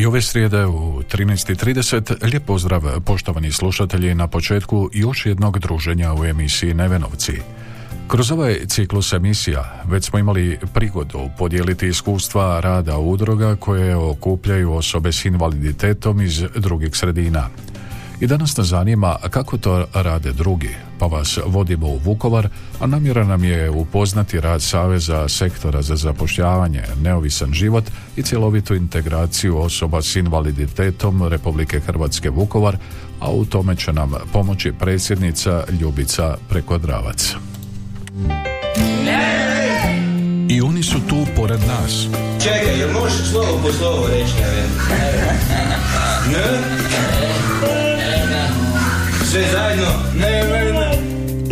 I ove srijede u 13.30 lijep pozdrav poštovani slušatelji na početku još jednog druženja u emisiji Nevenovci. Kroz ovaj ciklus emisija već smo imali prigodu podijeliti iskustva rada udruga koje okupljaju osobe s invaliditetom iz drugih sredina. I danas nas zanima kako to rade drugi, pa vas vodimo u Vukovar, a namjera nam je upoznati rad Saveza sektora za zapošljavanje, neovisan život i cjelovitu integraciju osoba s invaliditetom Republike Hrvatske Vukovar, a u tome će nam pomoći predsjednica Ljubica Prekodravac. I oni su tu pored nas. Čekaj, jel možeš slovo po slovo reći, ne? Ne? Sve zajedno? Ne, ne, ne.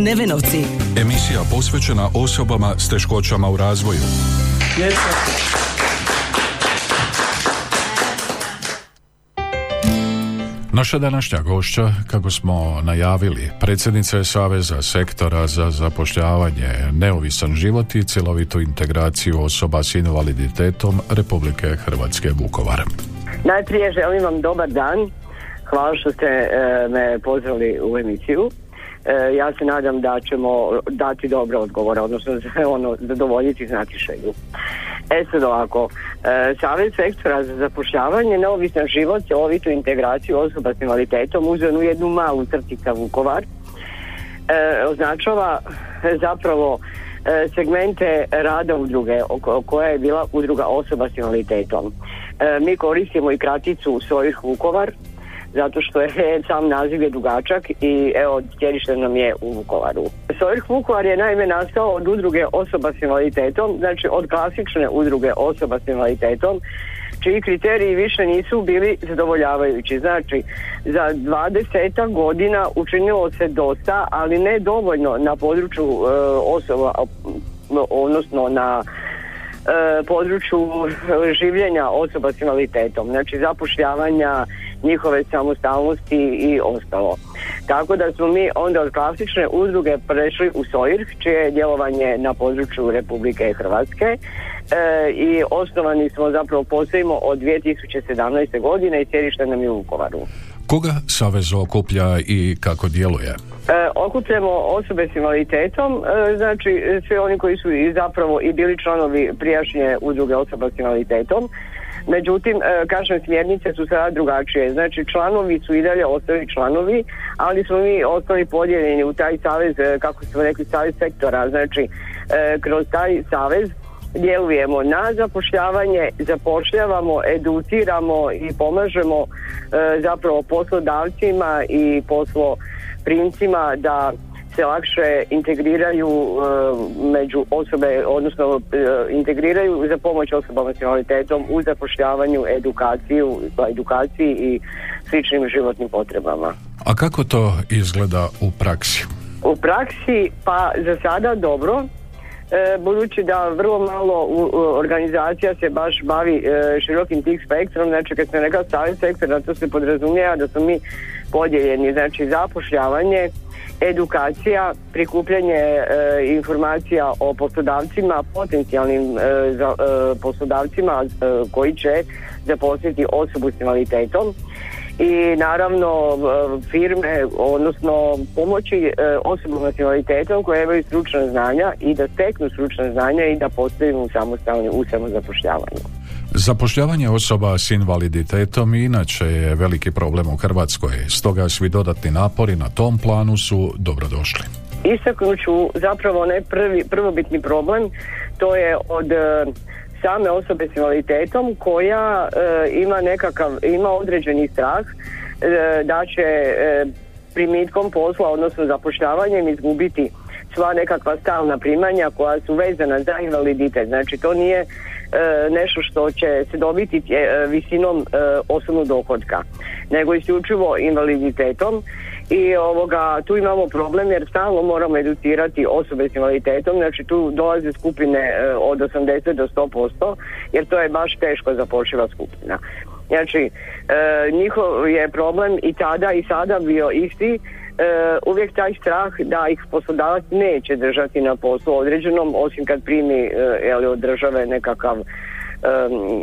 Nevenovci. Emisija posvećena osobama s teškoćama u razvoju. Naša današnja gošća, kako smo najavili, predsjednica je Saveza sektora za zapošljavanje, neovisan život i cjelovitu integraciju osoba s invaliditetom Republike Hrvatske Vukovar. Najprije želim vam dobar dan. Hvala što ste e, me pozvali u emisiju. E, ja se nadam da ćemo dati dobre odgovore, odnosno ono, zadovoljiti znatišenju. E sad ovako, e, Savez sektora za zapošljavanje, neovisan život, cjelovitu integraciju osoba s invaliditetom uzem u jednu malu crtica Vukovar. E, označava zapravo segmente rada udruge koja je bila udruga osoba s invaliditetom. Mi koristimo i kraticu svojih Vukovar zato što je sam naziv je dugačak i evo sjedište nam je u Vukovaru. Sojrh Vukovar je naime nastao od udruge osoba s invaliditetom, znači od klasične udruge osoba s invaliditetom čiji kriteriji više nisu bili zadovoljavajući. Znači, za 20 godina učinilo se dosta, ali ne dovoljno na području e, osoba, odnosno na e, području življenja osoba s invaliditetom, znači zapošljavanja, njihove samostalnosti i ostalo. Tako da smo mi onda od klasične udruge prešli u SOIRH, čije je djelovanje na području Republike Hrvatske e, i osnovani smo zapravo postojimo od 2017. godine i sjedište nam je u Vukovaru. Koga Savez okuplja i kako djeluje? E, okupljamo osobe s invaliditetom, e, znači svi oni koji su i zapravo i bili članovi prijašnje udruge osoba s invaliditetom. Međutim, e, kažem, smjernice su sada drugačije. Znači, članovi su i dalje ostali članovi, ali smo mi ostali podijeljeni u taj savez, e, kako smo rekli, savez sektora. Znači, e, kroz taj savez djelujemo na zapošljavanje, zapošljavamo, educiramo i pomažemo zapravo poslodavcima i posloprimcima da se lakše integriraju e, među osobe, odnosno e, integriraju za pomoć osobama s invaliditetom u zapošljavanju, edukaciju, edukaciji i sličnim životnim potrebama. A kako to izgleda u praksi? U praksi pa za sada dobro e, budući da vrlo malo u, u, organizacija se baš bavi e, širokim tih spektrom, znači kad sam rekao savjet sektora to se podrazumijeva da smo mi podijeljeni, znači zapošljavanje, edukacija, prikupljanje e, informacija o poslodavcima, potencijalnim e, za, e, poslodavcima e, koji će zaposliti osobu s invaliditetom i naravno e, firme, odnosno pomoći e, osobama s invaliditetom koje imaju stručna znanja i da steknu stručna znanja i da postanu samostalni u samozapošljavanju. Zapošljavanje osoba s invaliditetom inače je veliki problem u Hrvatskoj, stoga svi dodatni napori na tom planu su dobrodošli. Istaknut ću zapravo ne prvi, prvobitni problem, to je od e, same osobe s invaliditetom koja e, ima nekakav, ima određeni strah e, da će e, primitkom posla, odnosno zapošljavanjem izgubiti sva nekakva stalna primanja koja su vezana za invaliditet. Znači to nije nešto što će se dobiti e, visinom e, osobnog dohodka, nego isključivo invaliditetom i ovoga, tu imamo problem jer stalno moramo educirati osobe s invaliditetom, znači tu dolaze skupine e, od 80 do 100%, jer to je baš teško zapošljiva skupina. Znači, e, njihov je problem i tada i sada bio isti, e, uvijek taj strah da ih poslodavac neće držati na poslu određenom, osim kad primi e, od države nekakav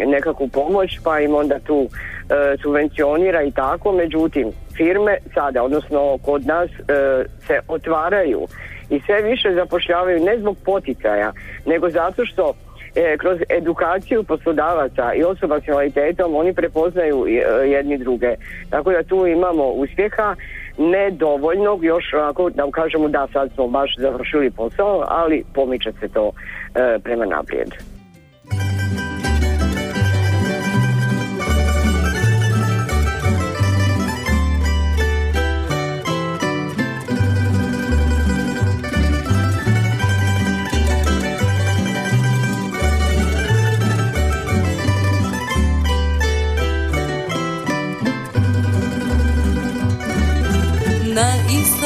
nekakvu pomoć pa im onda tu e, subvencionira i tako, međutim firme sada, odnosno kod nas e, se otvaraju i sve više zapošljavaju ne zbog poticaja, nego zato što e, kroz edukaciju poslodavaca i osoba s invaliditetom oni prepoznaju jedni druge. Tako da tu imamo uspjeha, ne dovoljnog, još ako da kažemo da sad smo baš završili posao, ali pomiče se to prema naprijed.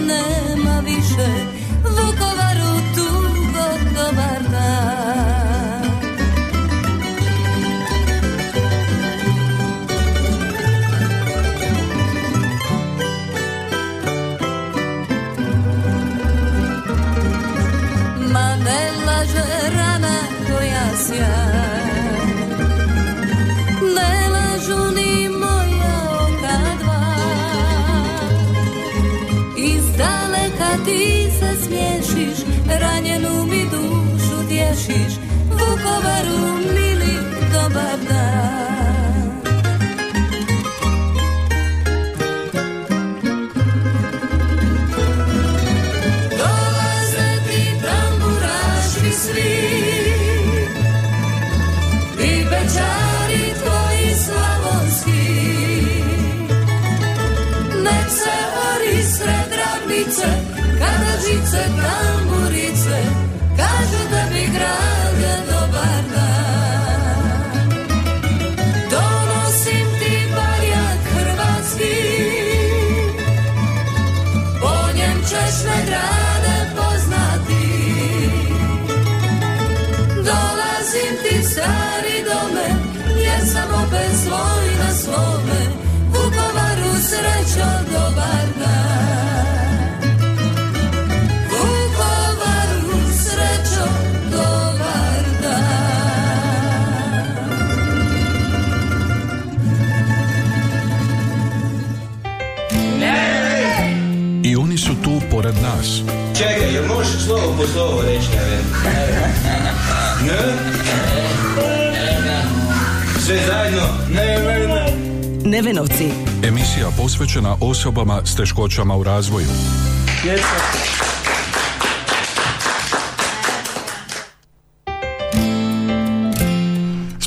mada tebe nema više Vukovaru tugo dobar dan Ne ti se smiješiš Ranjenu mi dušu tješiš. Vukovaru mili dobar dan žice, tamburice, kažu da bi grade dobar dan. Donosim ti barjak hrvatski, po njem ćeš me grade poznati. Dolazim ti stari dome, jer sam opet svoj na svome, Vukovaru srećo dobar Čekaj, jel možeš slovo po slovo reći, ne? Sve zajedno? Ne, ne, ne. Nevenovci. Emisija posvećena osobama s teškoćama u razvoju. Djeca.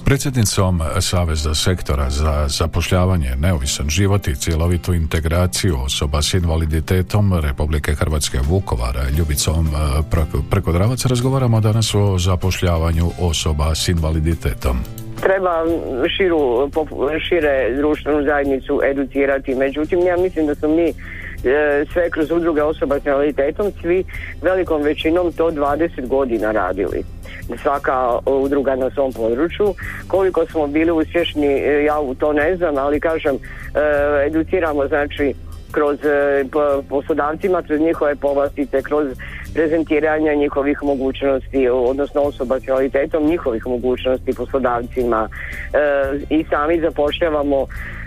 Predsjednicom Saveza sektora za zapošljavanje, neovisan život i cjelovitu integraciju osoba s invaliditetom Republike Hrvatske Vukovara, Ljubicom e, Prekodravac, razgovaramo danas o zapošljavanju osoba s invaliditetom treba širu, šire društvenu zajednicu educirati. Međutim, ja mislim da smo mi sve kroz udruge osoba s invaliditetom svi velikom većinom to 20 godina radili svaka udruga na svom području. Koliko smo bili uspješni, e, ja u to ne znam, ali kažem, e, educiramo znači kroz e, poslodavcima, kroz njihove povlastice, kroz prezentiranja njihovih mogućnosti, odnosno osoba s invaliditetom, njihovih mogućnosti poslodavcima e, i sami zapošljavamo E,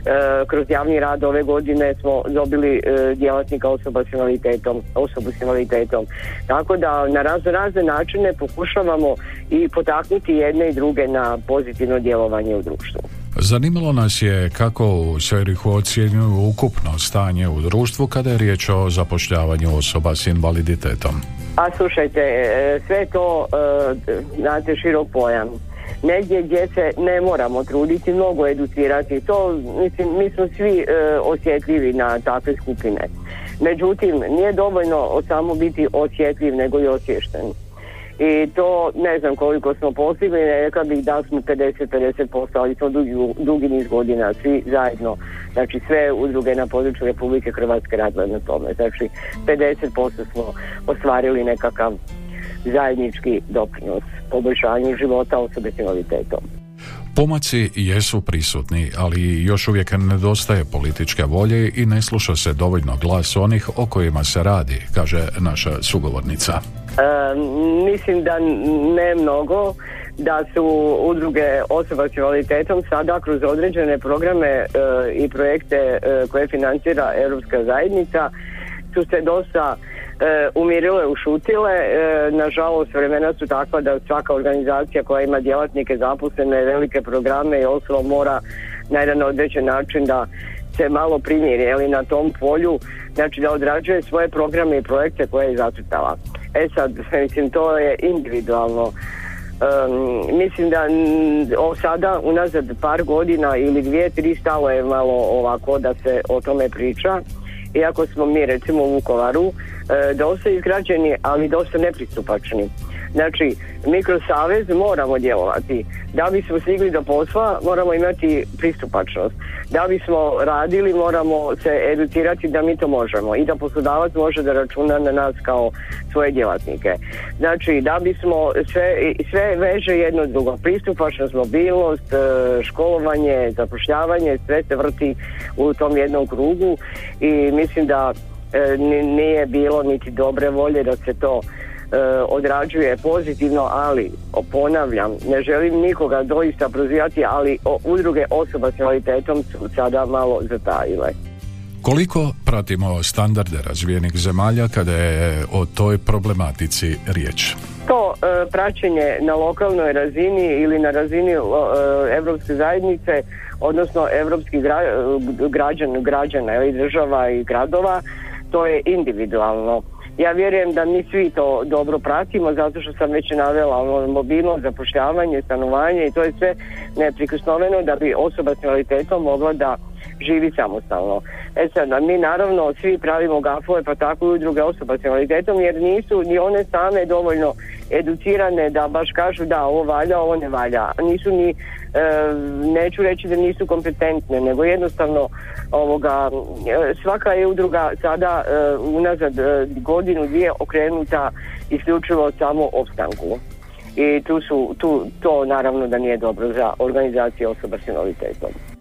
kroz javni rad ove godine smo dobili e, djelatnika osoba s invaliditetom, osobu s invaliditetom. Tako da na razne razne načine pokušavamo i potaknuti jedne i druge na pozitivno djelovanje u društvu. Zanimalo nas je kako u Sverihu ocjenjuju ukupno stanje u društvu kada je riječ o zapošljavanju osoba s invaliditetom. A slušajte, e, sve to, znate, širok pojam negdje gdje se ne moramo truditi, mnogo educirati. To, mislim, mi smo svi e, osjetljivi na takve skupine. Međutim, nije dovoljno samo biti osjetljiv, nego i osješten. I to ne znam koliko smo postigli, rekla bih da smo 50-50%, ali to dugi, dugi niz godina, svi zajedno, znači sve udruge na području Republike Hrvatske radile na tome. Znači 50% smo ostvarili nekakav zajednički doprinos poboljšanju života osobe s invaliditetom. Pomaci jesu prisutni, ali još uvijek nedostaje političke volje i ne sluša se dovoljno glas onih o kojima se radi, kaže naša sugovornica. E, mislim da ne mnogo, da su udruge osoba s invaliditetom sada kroz određene programe e, i projekte e, koje financira Europska zajednica su se dosta e, umirile, ušutile. E, nažalost, vremena su takva da svaka organizacija koja ima djelatnike zaposlene, velike programe i osoba mora na jedan određen način da se malo primiri ali na tom polju, znači da odrađuje svoje programe i projekte koje je zacrtala. E sad, mislim, to je individualno. mislim da o sada unazad par godina ili dvije, tri stalo je malo ovako da se o tome priča iako smo mi recimo u Vukovaru e, dosta izgrađeni, ali dosta nepristupačni. Znači, mi kroz savez moramo djelovati. Da bismo stigli do posla, moramo imati pristupačnost. Da bismo radili, moramo se educirati da mi to možemo i da poslodavac može da računa na nas kao svoje djelatnike. Znači, da bismo sve, sve veže jedno drugo. Pristupačnost, mobilnost, e, školovanje, zapošljavanje, sve se vrti u tom jednom krugu i mislim da e, nije bilo niti dobre volje da se to odrađuje pozitivno, ali ponavljam, ne želim nikoga doista prozivati, ali udruge osoba s invaliditetom su sada malo zatajile. Koliko pratimo standarde razvijenih zemalja kada je o toj problematici riječ? To e, praćenje na lokalnoj razini ili na razini e, Europske zajednice, odnosno europskih gra, građana, građana i država i gradova, to je individualno. Ja vjerujem da mi svi to dobro pratimo zato što sam već navela ono, mobilnost, zapošljavanje, stanovanje i to je sve neprikosnoveno da bi osoba s invaliditetom mogla da živi samostalno. E sad, mi naravno svi pravimo gafove pa tako i udruge osoba s invaliditetom jer nisu ni one same dovoljno educirane da baš kažu da ovo valja, ovo ne valja. Nisu ni, e, neću reći da nisu kompetentne, nego jednostavno ovoga, e, svaka je udruga sada e, unazad godinu dvije okrenuta isključivo samo opstanku. I tu su, tu, to naravno da nije dobro za organizacije osoba s invaliditetom.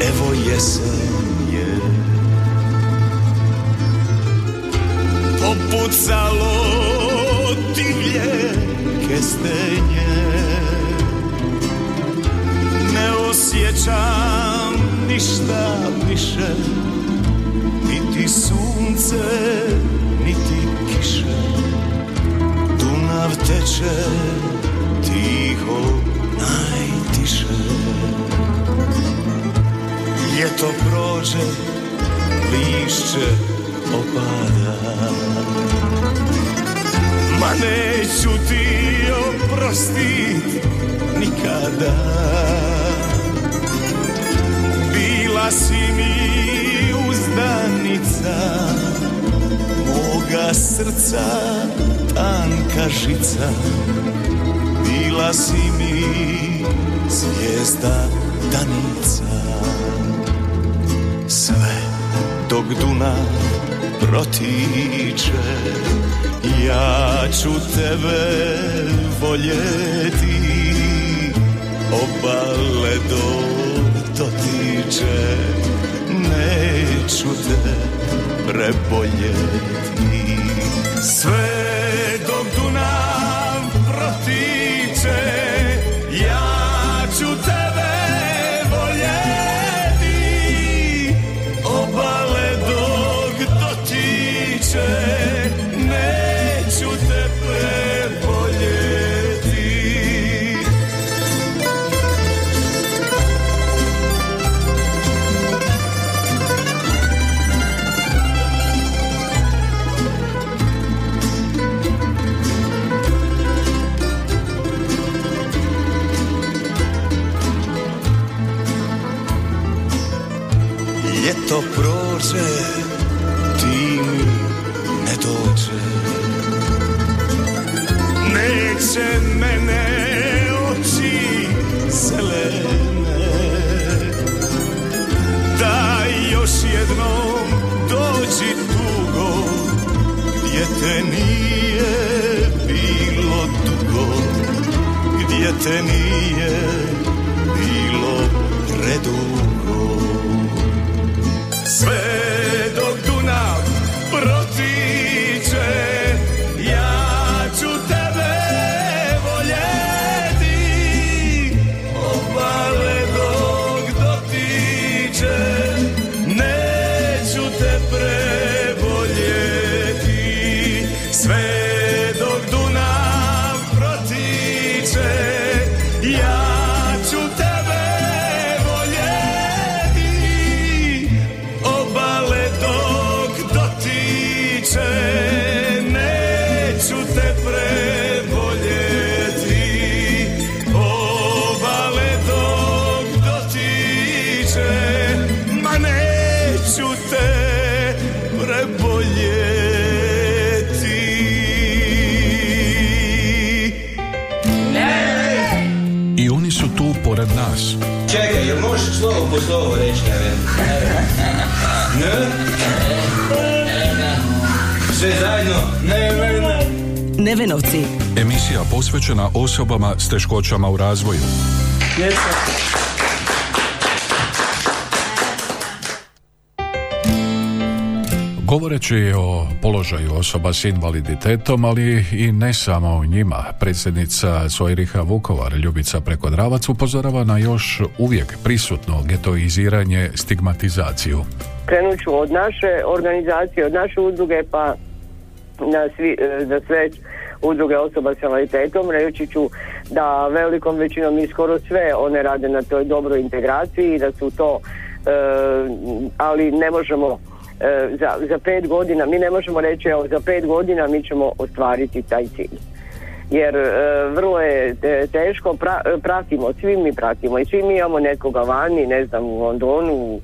Evo jesen je. Popucalo divlje kestenje. Ne osjećam ništa više Niti sunce, niti kiše. Dunav teče tiho najtiše Ljeto prođe, lišće opada. Ma neću ti oprostit nikada. Bila si mi uzdanica Moga srca tanka žica. Bila si zvijezda danica. Sve dok Dunav protiče Ja ću tebe voljeti. Obale dok dotiče Neću te preboljeti. Sve dok Dunav preboljeti Sve možeš slovo reći, ne? Ne? Sve zajedno? Ne, ne, ne. Nevenovci. Emisija posvećena osobama s teškoćama u razvoju. Govoreći o položaju osoba s invaliditetom, ali i ne samo o njima, predsjednica Sojriha Vukovar Ljubica Prekodravac upozorava na još uvijek prisutno getoiziranje, stigmatizaciju. Krenut ću od naše organizacije, od naše udruge pa na, svi, e, za sve udruge osoba s invaliditetom. Reći ću da velikom većinom i skoro sve one rade na toj dobroj integraciji i da su to, e, ali ne možemo za, za pet godina, mi ne možemo reći evo za pet godina mi ćemo ostvariti taj cilj. Jer e, vrlo je e, teško, pra- e, pratimo, svi mi pratimo i svi mi imamo nekoga vani, ne znam, u Londonu, u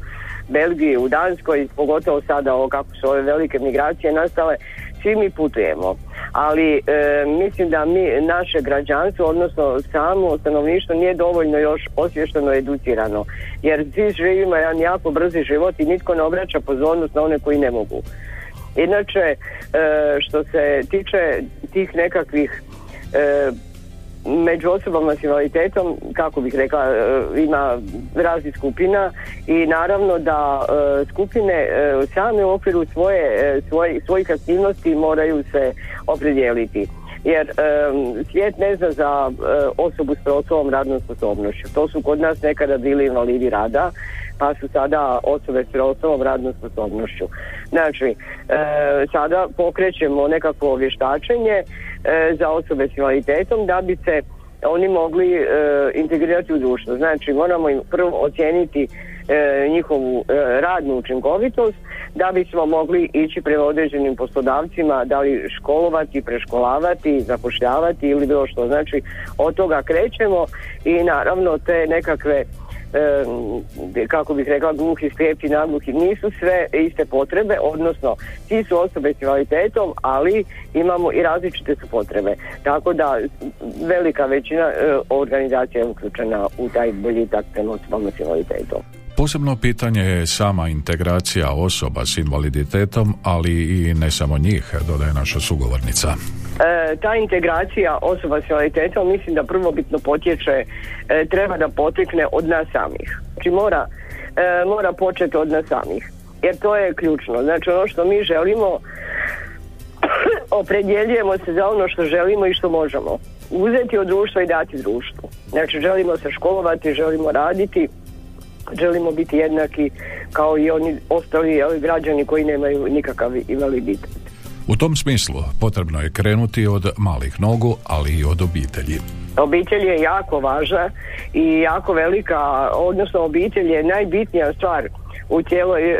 Belgiji, u Danskoj, pogotovo sada ovo kako su ove velike migracije nastale, svi mi putujemo. Ali e, mislim da mi, naše građanstvo, odnosno samo stanovništvo nije dovoljno još osvješteno educirano. Jer svi živimo jedan jako brzi život i nitko ne obraća pozornost na one koji ne mogu. Inače, e, što se tiče tih nekakvih e, među osobama s invaliditetom, kako bih rekla, e, ima raznih skupina i naravno da e, skupine e, same u okviru svoje, svoje, svojih aktivnosti moraju se opredijeliti. Jer svijet ne zna za e, osobu s preostalom radnom sposobnošću. To su kod nas nekada bili invalidi rada, pa su sada osobe s preostalom radnom sposobnošću. Znači, e, sada pokrećemo nekakvo vještačenje e, za osobe s invaliditetom da bi se oni mogli integrirati u društvo. Znači, moramo im prvo ocijeniti e, njihovu e, radnu učinkovitost da bismo mogli ići prema određenim poslodavcima, da li školovati, preškolavati, zapošljavati ili bilo što. Znači, od toga krećemo i naravno te nekakve e, kako bih rekla gluhi, slijepi, nagluhi nisu sve iste potrebe, odnosno svi su osobe s invaliditetom, ali imamo i različite su potrebe. Tako da velika većina e, organizacija je uključena u taj boljitak osobama s invaliditetom. Posebno pitanje je sama integracija osoba s invaliditetom, ali i ne samo njih, dodaje naša sugovornica. E, ta integracija osoba s invaliditetom mislim da prvobitno potječe, e, treba da potekne od nas samih. Znači mora, e, mora početi od nas samih. Jer to je ključno. Znači ono što mi želimo, opredjeljujemo se za ono što želimo i što možemo. Uzeti od društva i dati društvu. Znači želimo se školovati, želimo raditi, želimo biti jednaki kao i oni ostali ovi građani koji nemaju nikakav invaliditet. U tom smislu potrebno je krenuti od malih nogu, ali i od obitelji. Obitelj je jako važna i jako velika, odnosno obitelj je najbitnija stvar u cijeloj e,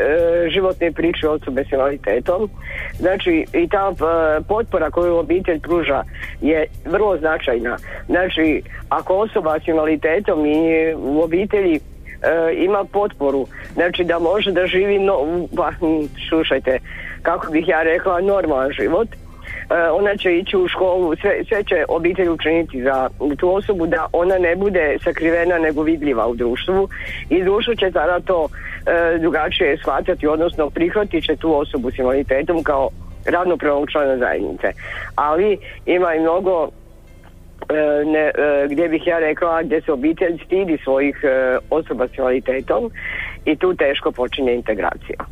životnoj priči osobe s invaliditetom. Znači i ta e, potpora koju obitelj pruža je vrlo značajna. Znači ako osoba s invaliditetom i u obitelji ima potporu, znači da može da živi, no, pa, slušajte, kako bih ja rekla, normalan život, e, ona će ići u školu, sve, sve će obitelj učiniti za tu osobu da ona ne bude sakrivena nego vidljiva u društvu. I društvo će tada to e, drugačije shvatati, odnosno prihvatit će tu osobu s invaliditetom kao ravnopravnog člana zajednice. Ali ima i mnogo E, ne, e, gdje bih ja rekla gdje se obitelj stidi svojih e, osoba s invaliditetom i tu teško počinje integracija.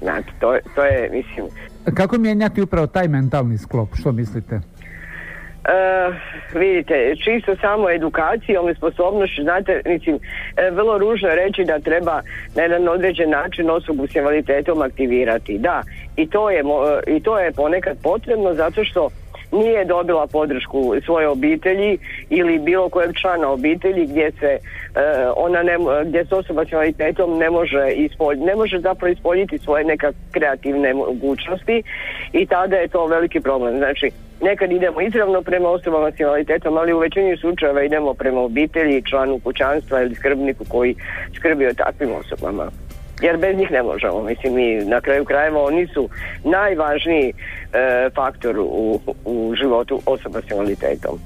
Znači, to, to je, mislim... Kako mijenjati upravo taj mentalni sklop, što mislite? Uh, vidite, čisto samo edukacijom i sposobnošću, znate, mislim, vrlo ružno je reći da treba na jedan određen način osobu s invaliditetom aktivirati. Da, i to je, i to je ponekad potrebno zato što nije dobila podršku svoje obitelji ili bilo kojeg člana obitelji gdje se e, ona ne, gdje se osoba s invaliditetom ne može ispoljiti, ne može zapravo ispoljiti svoje neka kreativne mogućnosti i tada je to veliki problem. Znači, nekad idemo izravno prema osobama s invaliditetom, ali u većini slučajeva idemo prema obitelji, članu kućanstva ili skrbniku koji skrbi o takvim osobama jer bez njih ne možemo. Mislim, mi na kraju krajeva oni su najvažniji e, faktor u, u životu osoba s invaliditetom.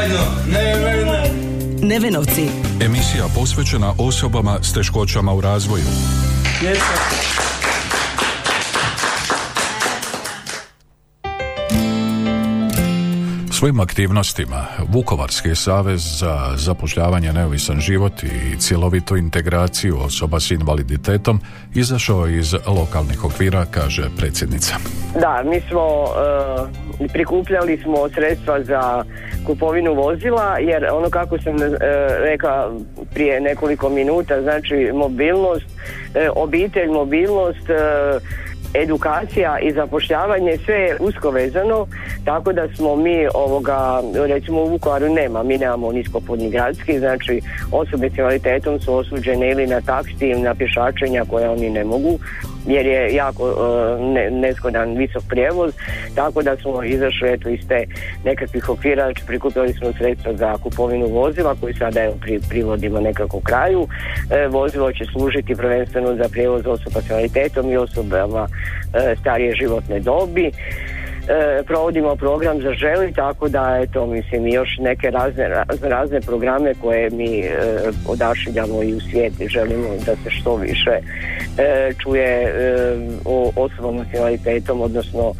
Zajedno? Nevenovci. Emisija posvećena osobama s teškoćama u razvoju. Svojim aktivnostima Vukovarski savez za zapošljavanje neovisan život i cjelovitu integraciju osoba s invaliditetom izašao iz lokalnih okvira, kaže predsjednica. Da, mi smo e, prikupljali smo sredstva za kupovinu vozila jer ono kako sam uh, rekla prije nekoliko minuta, znači mobilnost, e, obitelj, mobilnost, edukacija i zapošljavanje sve je usko vezano tako da smo mi ovoga recimo u Vukovaru nema, mi nemamo niskopodni gradski znači osobe s invaliditetom su osuđene ili na taksi na pješačenja koje oni ne mogu jer je jako uh, ne, neskodan visok prijevoz, tako da smo izašli eto iz te nekakvih okvira, znači prikupili smo sredstva za kupovinu vozila koji sada evo pri, privodimo nekako kraju. E, vozilo će služiti prvenstveno za prijevoz osoba s invaliditetom i osobama starije životne dobi. E, provodimo program za želi tako da eto mislim još neke razne, razne programe koje mi e, odašiljamo i u svijet želimo da se što više e, čuje e, o osobama s invaliditetom odnosno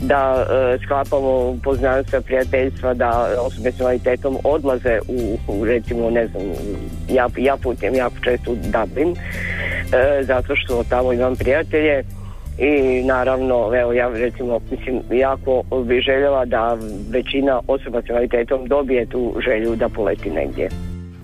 da e, sklapamo poznanstva, prijateljstva, da osobe s invaliditetom odlaze u, u recimo ne znam ja, ja putem jako često u Dublin e, zato što tamo imam prijatelje i naravno evo ja recimo mislim jako bi željela da većina osoba s invaliditetom dobije tu želju da poleti negdje.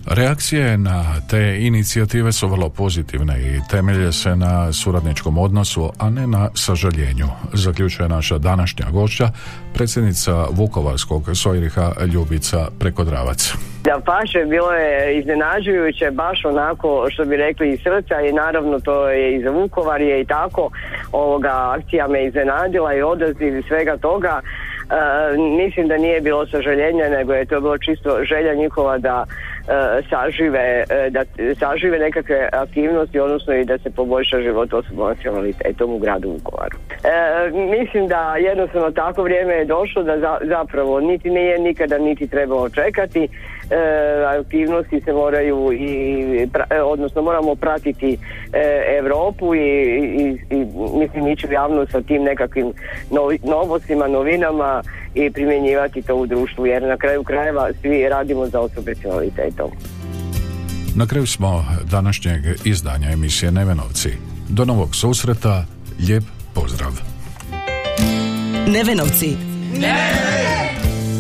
Reakcije na te inicijative su vrlo pozitivne i temelje se na suradničkom odnosu, a ne na sažaljenju, zaključuje naša današnja gošća, predsjednica Vukovarskog Sojriha Ljubica Prekodravac. Da paše, bilo je iznenađujuće, baš onako što bi rekli iz srca i naravno to je i za Vukovar je i tako, ovoga akcija me iznenadila i odaziv svega toga. E, mislim da nije bilo sažaljenja, nego je to bilo čisto želja njihova da sažive, e, da sažive nekakve aktivnosti, odnosno i da se poboljša život osoba s invaliditetom u gradu Vukovaru. E, mislim da jednostavno tako vrijeme je došlo da zapravo niti nije nikada niti trebalo čekati e, aktivnosti se moraju i odnosno moramo pratiti e, Europu i, i, i mislim ići u javnost sa tim nekakvim novi, novostima, novinama i primjenjivati to u društvu jer na kraju krajeva svi radimo za osobe s. Na kraju smo današnjeg izdanja emisije Nevenovci. Do novog susreta, lijep pozdrav. Nevenovci.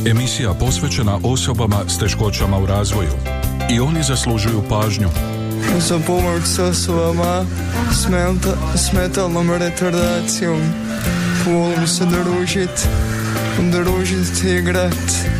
Emisija posvećena osobama s teškoćama u razvoju. I oni zaslužuju pažnju. Za pomoć s osobama s metalnom retardacijom. Volim se družit, družit i igrat.